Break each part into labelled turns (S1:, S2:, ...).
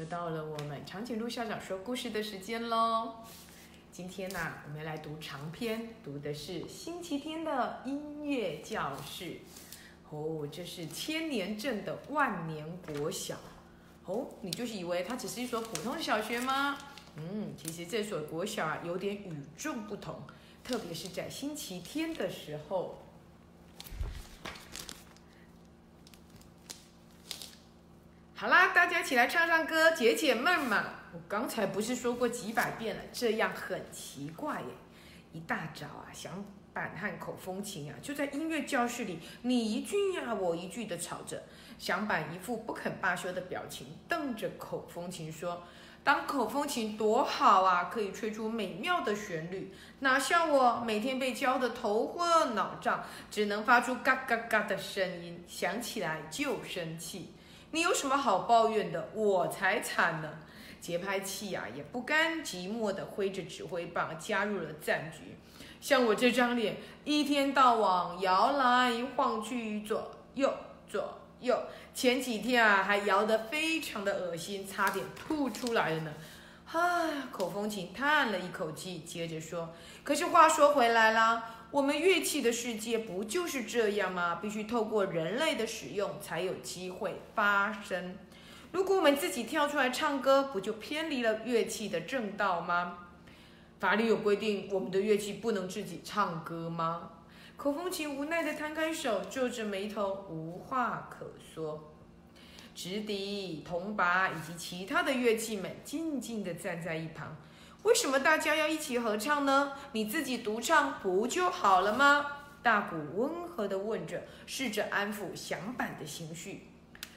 S1: 又到了我们长颈鹿校长说故事的时间喽。今天呢、我们来读长篇，读的是星期天的音乐教室。哦，这是千年镇的万年国小。哦，你就是以为它只是一所普通的小学吗？嗯，其实这所国小啊有点与众不同，特别是在星期天的时候。好啦，大家起来唱唱歌，解解闷嘛。我刚才不是说过几百遍了，这样很奇怪耶。一大早啊，响板和口风琴啊，就在音乐教室里，你一句呀、我一句的吵着。响板一副不肯罢休的表情，瞪着口风琴说：“当口风琴多好啊，可以吹出美妙的旋律，哪像我每天被教的头昏脑胀，只能发出嘎嘎嘎的声音，想起来就生气。”你有什么好抱怨的？我才惨呢！节拍器啊，也不甘寂寞地挥着指挥棒加入了战局。像我这张脸，一天到晚摇来晃去，左右左右，前几天啊还摇得非常的恶心，差点吐出来了呢。唉，口风琴叹了一口气，接着说：“可是话说回来啦。”我们乐器的世界不就是这样吗？必须透过人类的使用才有机会发生。如果我们自己跳出来唱歌，不就偏离了乐器的正道吗？法律有规定，我们的乐器不能自己唱歌吗？口风琴无奈地摊开手，皱着眉头，无话可说。直笛、铜钹以及其他的乐器们静静地站在一旁。为什么大家要一起合唱呢？你自己独唱不就好了吗？大鼓温和地问着，试着安抚响板的情绪。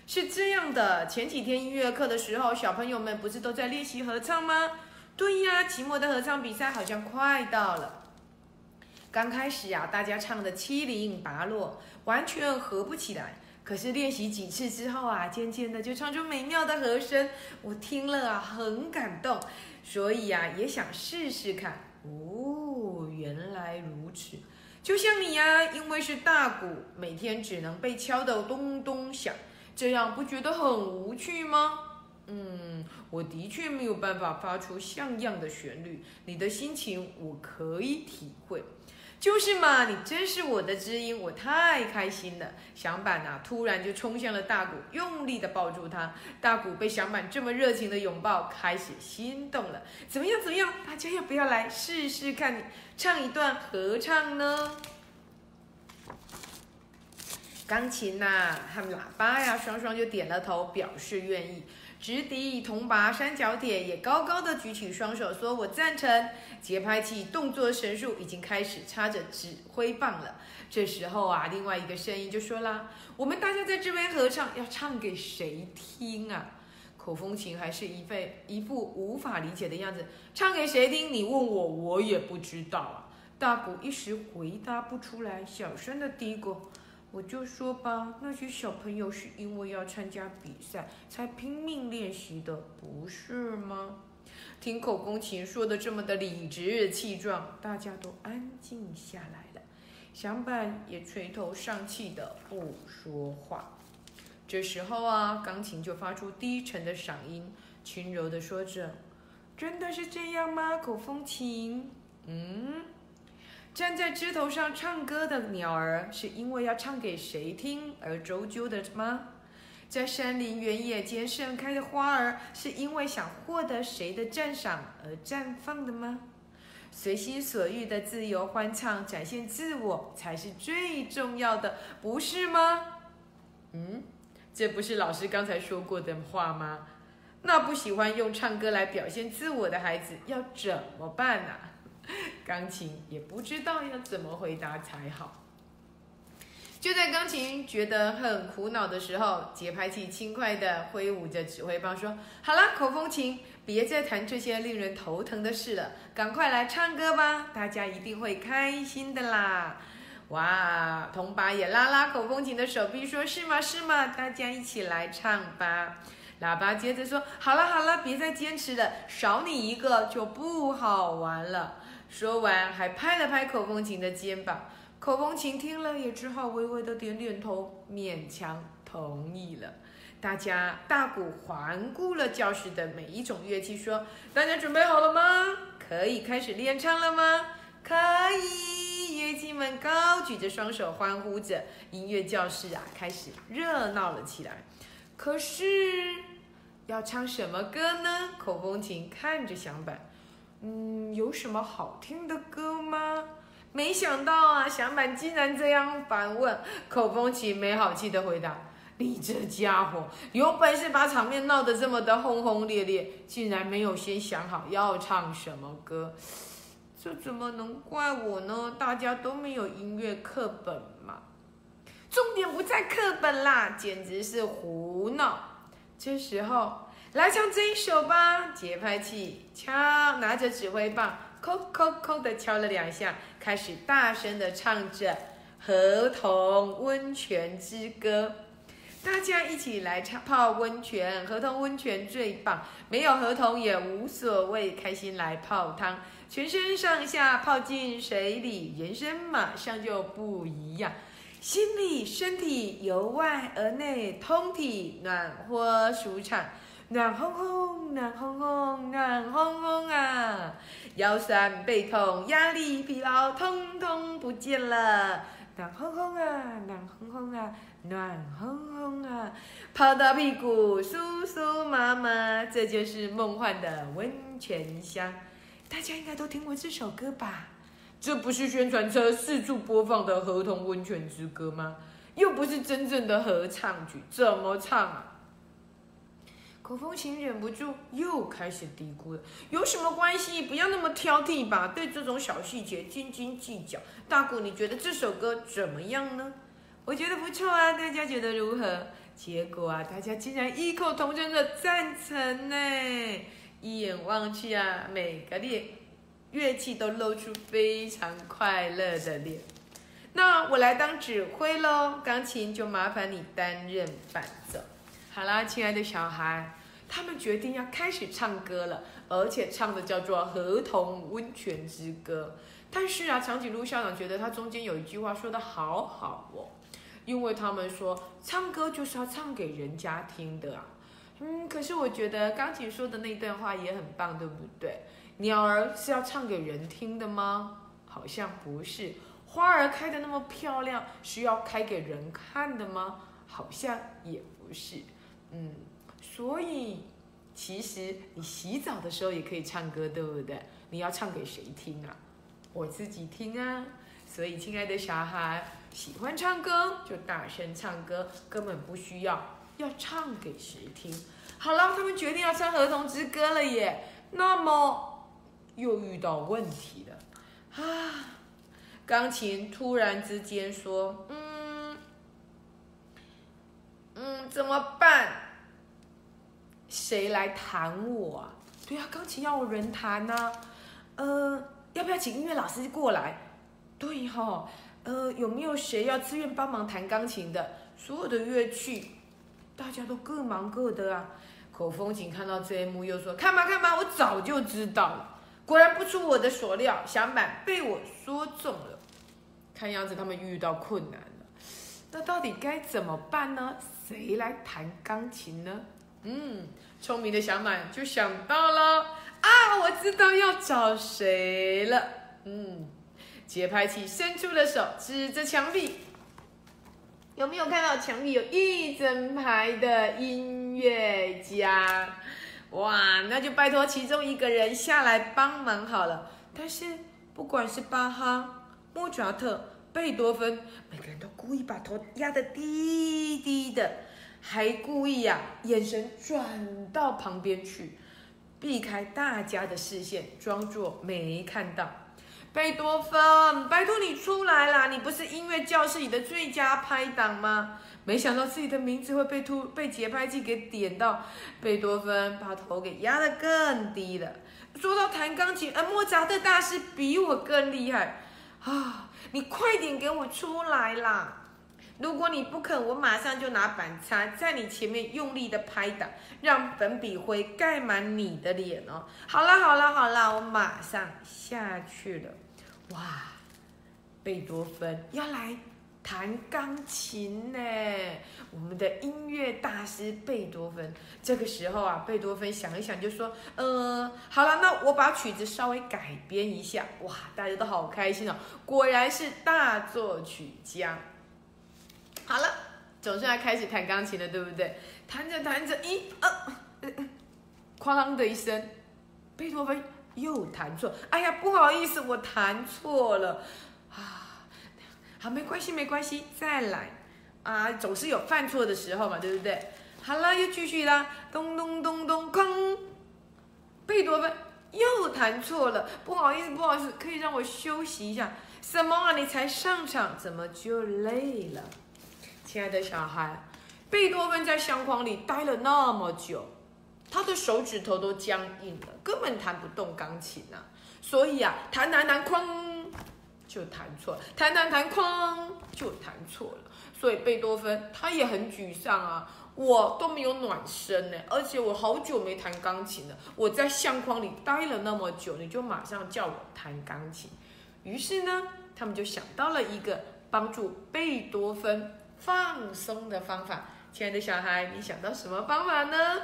S1: 是这样的，前几天音乐课的时候，小朋友们不是都在练习合唱吗？对呀，期末的合唱比赛好像快到了。刚开始呀、大家唱的七零八落，完全合不起来。可是练习几次之后啊，渐渐的就唱出美妙的和声，我听了啊很感动，所以呀、也想试试看。哦，原来如此，就像你呀、因为是大鼓，每天只能被敲得咚咚响，这样不觉得很无趣吗？嗯，我的确没有办法发出像样的旋律，你的心情我可以体会。就是嘛，你真是我的知音，我太开心了。响板啊，突然就冲向了大鼓，用力的抱住他。大鼓被响板这么热情的拥抱，开始心动了。怎么样？怎么样？大家要不要来试试看，唱一段合唱呢？钢琴呐、和喇叭呀，双双就点了头，表示愿意。直笛、铜拔、三角铁也高高的举起双手，说：“我赞成。”节拍器动作神速，已经开始插着指挥棒了。这时候啊，另外一个声音就说啦：“我们大家在这边合唱，要唱给谁听啊？”口风琴还是一副一副无法理解的样子，唱给谁听？你问我，我也不知道啊。大鼓一时回答不出来，小声的嘀咕。我就说吧，那些小朋友是因为要参加比赛才拼命练习的，不是吗？听口风琴说的这么的理直气壮，大家都安静下来了。响板也垂头丧气的不说话。这时候啊，钢琴就发出低沉的嗓音，轻柔的说着：“真的是这样吗？口风琴？嗯。”站在枝头上唱歌的鸟儿，是因为要唱给谁听而周究的吗？在山林原野间盛开的花儿，是因为想获得谁的赞赏而绽放的吗？随心所欲的自由欢唱，展现自我才是最重要的，不是吗？嗯，这不是老师刚才说过的话吗？那不喜欢用唱歌来表现自我的孩子要怎么办呢、啊？钢琴也不知道要怎么回答才好。就在钢琴觉得很苦恼的时候，节拍器轻快地挥舞着指挥棒说：“好了，口风琴，别再谈这些令人头疼的事了，赶快来唱歌吧，大家一定会开心的啦！”哇，铜钹也拉拉口风琴的手臂说：“是吗？是吗？大家一起来唱吧。”喇叭接着说：“好了好了，别再坚持了，少你一个就不好玩了。”说完，还拍了拍口风琴的肩膀。口风琴听了，也只好微微的点点头，勉强同意了。大家大鼓环顾了教室的每一种乐器，说：“大家准备好了吗？可以开始练唱了吗？”可以，乐器们高举着双手欢呼着，音乐教室啊开始热闹了起来。可是要唱什么歌呢？口风琴看着响板，嗯，有什么好听的歌吗？没想到啊，小满竟然这样反问。口风琴没好气的回答：“你这家伙有本事把场面闹得这么的轰轰烈烈，竟然没有先想好要唱什么歌。”这怎么能怪我呢？大家都没有音乐课本嘛。重点不在课本啦，简直是胡闹。这时候来唱这一首吧，节拍器敲，拿着指挥棒，叩叩叩的敲了两下，开始大声的唱着《河童温泉之歌》。大家一起来唱泡温泉，河童温泉最棒，没有河童也无所谓，开心来泡汤。全身上下泡进水里，人生马上就不一样。心里、身体由外而内，通体暖和舒畅，暖烘烘，暖烘烘，暖烘烘啊！腰酸背痛、压力疲劳，通通不见了，暖烘烘啊，暖烘烘啊，暖烘烘啊！泡到屁股酥酥麻麻，这就是梦幻的温泉乡。大家应该都听过这首歌吧？这不是宣传车四处播放的《合同温泉之歌》吗？又不是真正的合唱曲，怎么唱啊？口风琴忍不住又开始嘀咕了：“有什么关系？不要那么挑剔吧，对这种小细节斤斤计较。”大鼓，你觉得这首歌怎么样呢？我觉得不错啊，大家觉得如何？结果啊，大家竟然异口同声的赞成呢！一眼望去啊，每个乐乐器都露出非常快乐的脸。那我来当指挥喽，钢琴就麻烦你担任伴奏。好啦，亲爱的小孩，他们决定要开始唱歌了，而且唱的叫做《合同温泉之歌》。但是啊，长颈鹿校长觉得他中间有一句话说的好好哦，因为他们说唱歌就是要唱给人家听的啊。嗯，可是我觉得钢琴说的那段话也很棒，对不对？鸟儿是要唱给人听的吗？好像不是。花儿开的那么漂亮，是要开给人看的吗？好像也不是。所以其实你洗澡的时候也可以唱歌，对不对？你要唱给谁听啊？我自己听啊。所以，亲爱的小孩，喜欢唱歌就大声唱歌，根本不需要。要唱给谁听？好了，他们决定要唱《儿童之歌》了耶。那么又遇到问题了啊！钢琴突然之间说：“嗯嗯，怎么？谁来弹我啊？对啊，钢琴要人弹呐。呃，要不要请音乐老师过来？对哈，呃，有没有谁要自愿帮忙弹钢琴的？所有的乐器。”大家都各忙各的啊！口风琴看到这一幕，又说：“看吧看吧，我早就知道了，果然不出我的所料，响板被我说中了。看样子他们遇到困难了，那到底该怎么办呢？谁来弹钢琴呢？嗯，聪明的小满就想到了啊，我知道要找谁了。嗯，节拍器伸出了手，指着墙壁。”有没有看到墙壁有一整排的音乐家？哇，那就拜托其中一个人下来帮忙好了。但是不管是巴哈、莫扎特、贝多芬，每个人都故意把头压得低低的，还故意呀眼神转到旁边去，避开大家的视线，装作没看到。贝多芬，拜托你出来啦！你不是音乐教室里的最佳拍档吗？没想到自己的名字会被突被节拍器给点到，贝多芬把头给压得更低了。说到弹钢琴，而莫扎特大师比我更厉害啊！你快点给我出来啦！如果你不肯，我马上就拿板擦在你前面用力的拍打，让粉笔灰盖满你的脸哦！好了好了好了，我马上下去了。哇，贝多芬要来弹钢琴呢。我们的音乐大师贝多芬，这个时候啊，贝多芬想一想就说：“呃，好了，那我把曲子稍微改编一下。”哇，大家都好开心哦，果然是大作曲家。好了，总算要开始弹钢琴了，对不对？弹着弹着，一、二、哐啷的一声，贝多芬又弹错。哎呀，不好意思，我弹错了啊。好，没关系，没关系，再来。啊，总是有犯错的时候嘛，对不对？好了，又继续啦，咚咚咚咚，哐！贝多芬又弹错了，不好意思，不好意思，可以让我休息一下？什么啊？你才上场，怎么就累了？亲爱的小孩，贝多芬在相框里待了那么久，他的手指头都僵硬了，根本弹不动钢琴啊！所以啊，弹弹弹，哐，就弹错；弹弹弹，哐，就弹错了。所以贝多芬他也很沮丧啊，我都没有暖身呢，而且我好久没弹钢琴了。我在相框里待了那么久，你就马上叫我弹钢琴。于是呢，他们就想到了一个帮助贝多芬放松的方法。亲爱的小孩，你想到什么方法呢？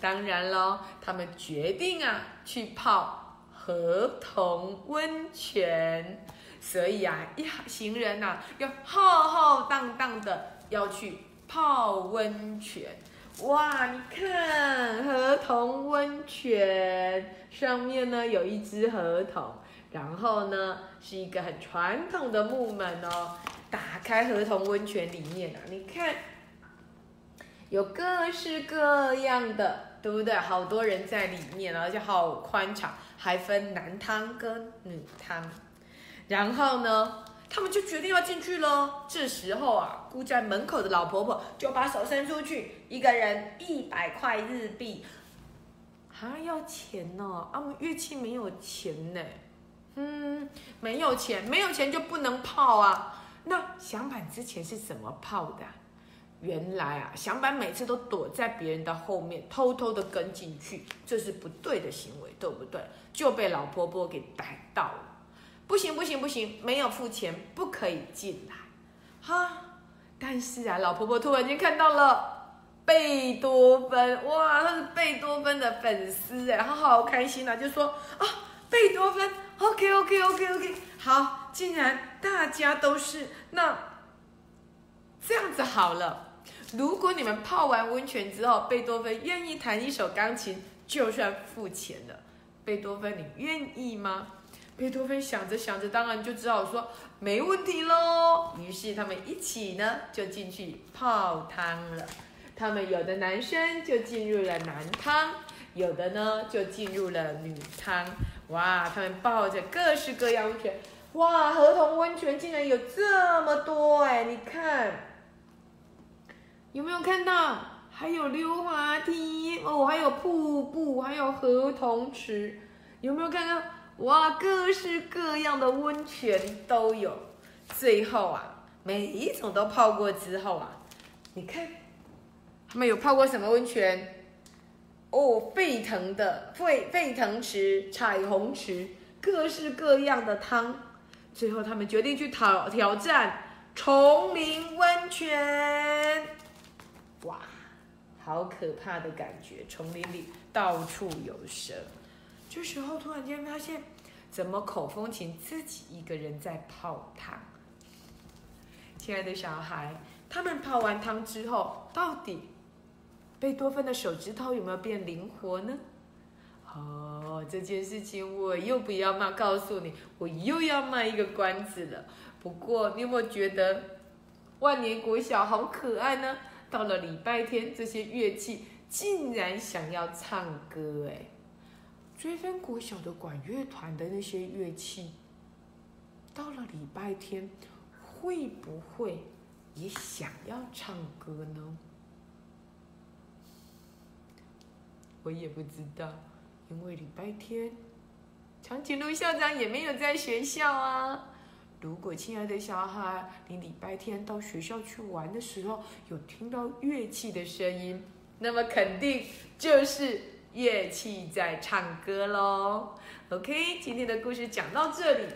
S1: 当然喽，他们决定啊去泡河童温泉。所以啊，一行人呐，要浩浩荡荡的要去泡温泉。哇，你看河童温泉上面呢有一只河童，然后呢是一个很传统的木门哦。打开河童温泉里面啊，你看有各式各样的，对不对？好多人在里面，而且好宽敞，还分男汤跟女汤。然后呢，他们就决定要进去喽。这时候啊，孤在门口的老婆婆就把手伸出去，一个人一百块日币，还要钱呢。啊，乐器没有钱呢。嗯，没有钱，没有钱就不能泡啊。那响板之前是怎么泡的？原来啊，响板每次都躲在别人的后面，偷偷的跟进去，这是不对的行为，对不对？就被老婆婆给逮到了。不行不行不行，没有付钱不可以进来，哈！但是啊，老婆婆突然间看到了贝多芬，哇，他是贝多芬的粉丝哎，她好开心啊，就说啊，贝多芬，OK OK OK OK，好，既然大家都是，那这样子好了，如果你们泡完温泉之后，贝多芬愿意弹一首钢琴，就算付钱了，贝多芬，你愿意吗？贝多芬想着想着，当然就只好说没问题喽。于是他们一起呢就进去泡汤了。他们有的男生就进入了男汤，有的呢就进入了女汤。哇，他们抱着各式各样温泉。哇，河童温泉竟然有这么多哎！你看，有没有看到？还有溜滑梯哦，还有瀑布，还有河童池，有没有看到？哇，各式各样的温泉都有。最后啊，每一种都泡过之后啊，你看，他们有泡过什么温泉？哦，沸腾的沸沸腾池、彩虹池，各式各样的汤。最后他们决定去挑挑战丛林温泉。哇，好可怕的感觉！丛林里到处有蛇。这时候突然间发现，怎么口风琴自己一个人在泡汤？亲爱的小孩，他们泡完汤之后，到底贝多芬的手指头有没有变灵活呢？哦，这件事情我又不要卖，告诉你，我又要卖一个关子了。不过你有没有觉得万年国小好可爱呢？到了礼拜天，这些乐器竟然想要唱歌，哎。追分国小的管乐团的那些乐器，到了礼拜天会不会也想要唱歌呢？我也不知道，因为礼拜天长颈鹿校长也没有在学校啊。如果亲爱的小孩，你礼拜天到学校去玩的时候，有听到乐器的声音，那么肯定就是。乐器在唱歌喽，OK，今天的故事讲到这里，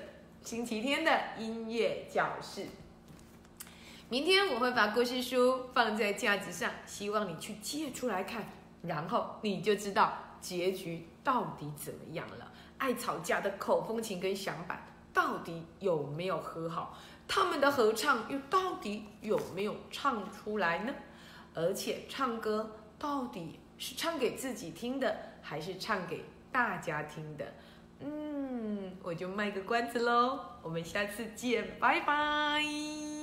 S1: 星期天的音乐教室。明天我会把故事书放在架子上，希望你去借出来看，然后你就知道结局到底怎么样了。爱吵架的口风琴跟响板到底有没有和好？他们的合唱又到底有没有唱出来呢？而且唱歌到底是唱给自己听的，还是唱给大家听的？嗯，我就卖个关子喽，我们下次见，拜拜。